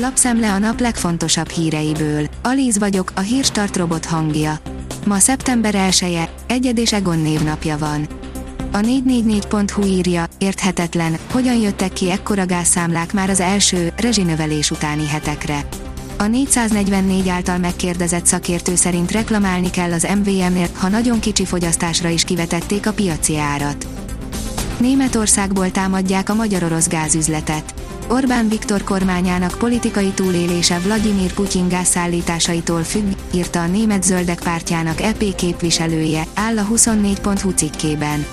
Lapszemle a nap legfontosabb híreiből. Alíz vagyok, a hírstart robot hangja. Ma szeptember 1-e, Egyed és Egon névnapja van. A 444.hu írja, érthetetlen, hogyan jöttek ki ekkora gázszámlák már az első, rezsinövelés utáni hetekre. A 444 által megkérdezett szakértő szerint reklamálni kell az MVM-nél, ha nagyon kicsi fogyasztásra is kivetették a piaci árat. Németországból támadják a magyar-orosz gázüzletet. Orbán Viktor kormányának politikai túlélése Vladimir Putyin gázszállításaitól függ, írta a német zöldek pártjának EP képviselője, áll a 24.hu cikkében.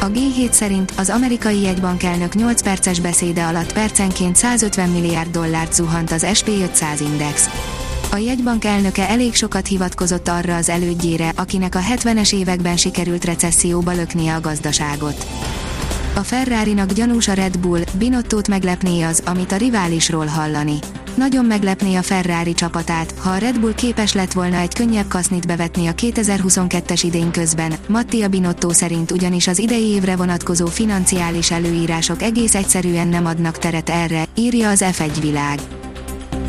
A G7 szerint az amerikai jegybank elnök 8 perces beszéde alatt percenként 150 milliárd dollárt zuhant az SP500 index. A jegybank elnöke elég sokat hivatkozott arra az elődjére, akinek a 70-es években sikerült recesszióba löknie a gazdaságot. A Ferrari-nak gyanús a Red Bull, Binottót meglepné az, amit a riválisról hallani. Nagyon meglepné a Ferrari csapatát, ha a Red Bull képes lett volna egy könnyebb kasznit bevetni a 2022-es idén közben. Mattia Binotto szerint ugyanis az idei évre vonatkozó financiális előírások egész egyszerűen nem adnak teret erre, írja az F1 világ.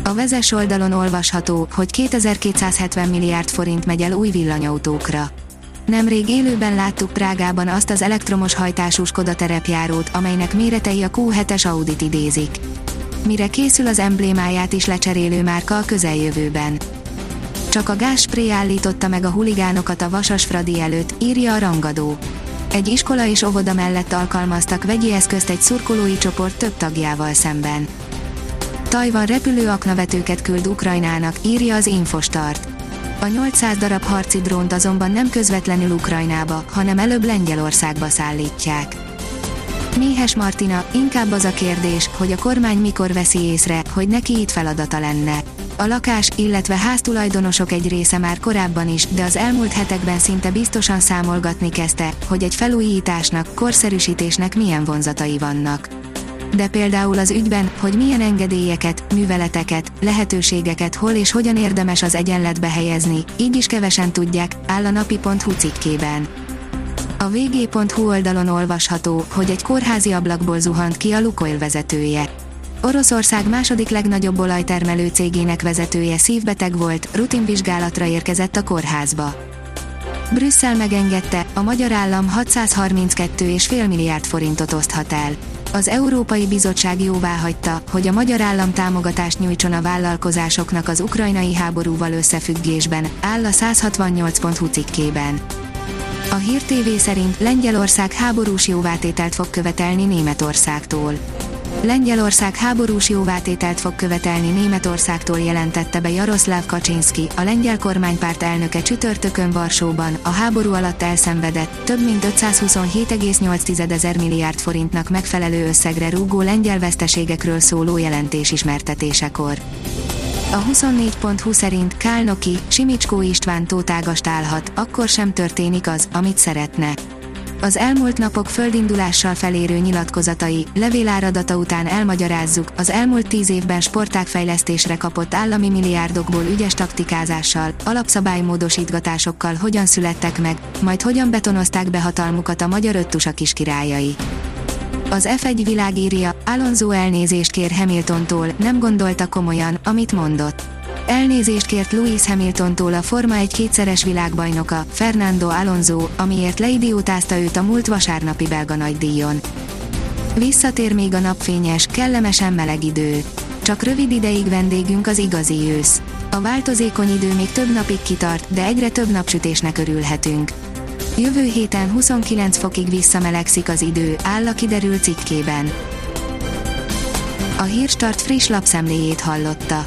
A vezes oldalon olvasható, hogy 2270 milliárd forint megy el új villanyautókra. Nemrég élőben láttuk Prágában azt az elektromos hajtású Skoda terepjárót, amelynek méretei a Q7-es Audit idézik. Mire készül az emblémáját is lecserélő márka a közeljövőben. Csak a gázspré állította meg a huligánokat a Vasas Fradi előtt, írja a rangadó. Egy iskola és óvoda mellett alkalmaztak vegyi eszközt egy szurkolói csoport több tagjával szemben. Tajvan repülőaknavetőket küld Ukrajnának, írja az Infostart. A 800 darab harci drónt azonban nem közvetlenül Ukrajnába, hanem előbb Lengyelországba szállítják. Méhes Martina, inkább az a kérdés, hogy a kormány mikor veszi észre, hogy neki itt feladata lenne. A lakás, illetve háztulajdonosok egy része már korábban is, de az elmúlt hetekben szinte biztosan számolgatni kezdte, hogy egy felújításnak, korszerűsítésnek milyen vonzatai vannak de például az ügyben, hogy milyen engedélyeket, műveleteket, lehetőségeket hol és hogyan érdemes az egyenletbe helyezni, így is kevesen tudják, áll a napi.hu cikkében. A vg.hu oldalon olvasható, hogy egy kórházi ablakból zuhant ki a Lukoil vezetője. Oroszország második legnagyobb olajtermelő cégének vezetője szívbeteg volt, rutinvizsgálatra érkezett a kórházba. Brüsszel megengedte, a magyar állam 632,5 milliárd forintot oszthat el az Európai Bizottság jóváhagyta, hogy a magyar állam támogatást nyújtson a vállalkozásoknak az ukrajnai háborúval összefüggésben, áll a 168.hu cikkében. A Hír TV szerint Lengyelország háborús jóvátételt fog követelni Németországtól. Lengyelország háborús jóvátételt fog követelni Németországtól jelentette be Jaroszláv Kaczynski, a lengyel kormánypárt elnöke csütörtökön Varsóban, a háború alatt elszenvedett, több mint 527,8 ezer milliárd forintnak megfelelő összegre rúgó lengyel veszteségekről szóló jelentés ismertetésekor. A 24.20 szerint Kálnoki, Simicskó István tótágast állhat, akkor sem történik az, amit szeretne az elmúlt napok földindulással felérő nyilatkozatai, levéláradata után elmagyarázzuk, az elmúlt tíz évben sportágfejlesztésre kapott állami milliárdokból ügyes taktikázással, alapszabálymódosítgatásokkal hogyan születtek meg, majd hogyan betonozták be hatalmukat a magyar öttusa királyai. Az F1 világírja, Alonso elnézést kér Hamiltontól, nem gondolta komolyan, amit mondott. Elnézést kért Lewis Hamiltontól a Forma 1 kétszeres világbajnoka, Fernando Alonso, amiért leidiótázta őt a múlt vasárnapi belga nagydíjon. Visszatér még a napfényes, kellemesen meleg idő. Csak rövid ideig vendégünk az igazi ősz. A változékony idő még több napig kitart, de egyre több napsütésnek örülhetünk. Jövő héten 29 fokig visszamelegszik az idő, áll a kiderült cikkében. A Hírstart friss lapszemléjét hallotta.